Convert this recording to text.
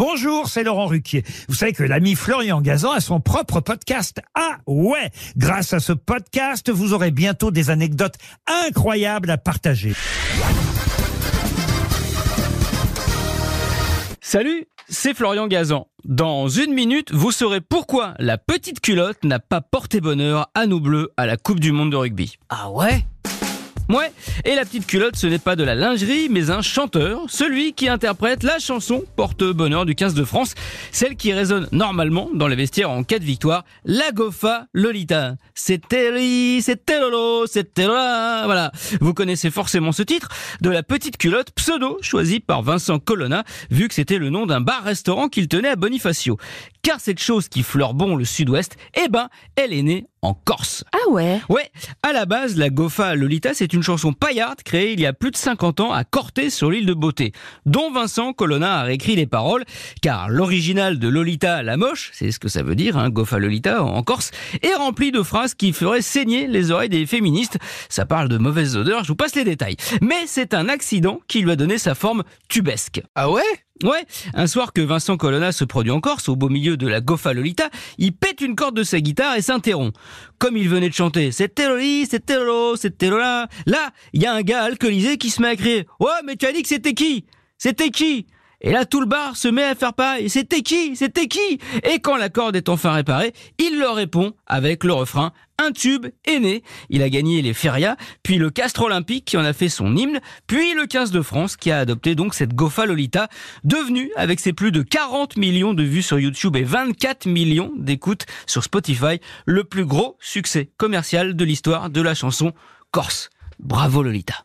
Bonjour, c'est Laurent Ruquier. Vous savez que l'ami Florian Gazan a son propre podcast. Ah ouais Grâce à ce podcast, vous aurez bientôt des anecdotes incroyables à partager. Salut, c'est Florian Gazan. Dans une minute, vous saurez pourquoi la petite culotte n'a pas porté bonheur à nous bleus à la Coupe du Monde de rugby. Ah ouais? Et la petite culotte, ce n'est pas de la lingerie, mais un chanteur, celui qui interprète la chanson Porte-Bonheur du 15 de France, celle qui résonne normalement dans les vestiaires en cas de victoire, la Gofa Lolita. C'était c'était Lolo, c'était Lola, voilà. Vous connaissez forcément ce titre de la petite culotte pseudo choisi par Vincent Colonna, vu que c'était le nom d'un bar-restaurant qu'il tenait à Bonifacio. Car cette chose qui fleure bon le sud-ouest, eh ben, elle est née en Corse. Ah ouais Ouais, à la base, la Gofa Lolita, c'est une chanson paillarde créée il y a plus de 50 ans à Corté sur l'île de Beauté, dont Vincent Colonna a réécrit les paroles, car l'original de Lolita la moche, c'est ce que ça veut dire, hein, Gofa Lolita en Corse, est rempli de phrases qui feraient saigner les oreilles des féministes. Ça parle de mauvaises odeurs, je vous passe les détails. Mais c'est un accident qui lui a donné sa forme tubesque. Ah ouais? Ouais, un soir que Vincent Colonna se produit en Corse, au beau milieu de la Gofa Lolita, il pète une corde de sa guitare et s'interrompt. Comme il venait de chanter, c'était Loli, c'était Lolo, c'était Lola. Là, il y a un gars alcoolisé qui se met à crier, ouais, mais tu as dit que c'était qui? C'était qui? Et là, tout le bar se met à faire pareil. C'était qui? C'était qui? Et quand la corde est enfin réparée, il leur répond avec le refrain un tube est né. Il a gagné les Ferias, puis le Castre Olympique qui en a fait son hymne, puis le 15 de France qui a adopté donc cette Gofa Lolita, devenue avec ses plus de 40 millions de vues sur YouTube et 24 millions d'écoutes sur Spotify, le plus gros succès commercial de l'histoire de la chanson corse. Bravo Lolita.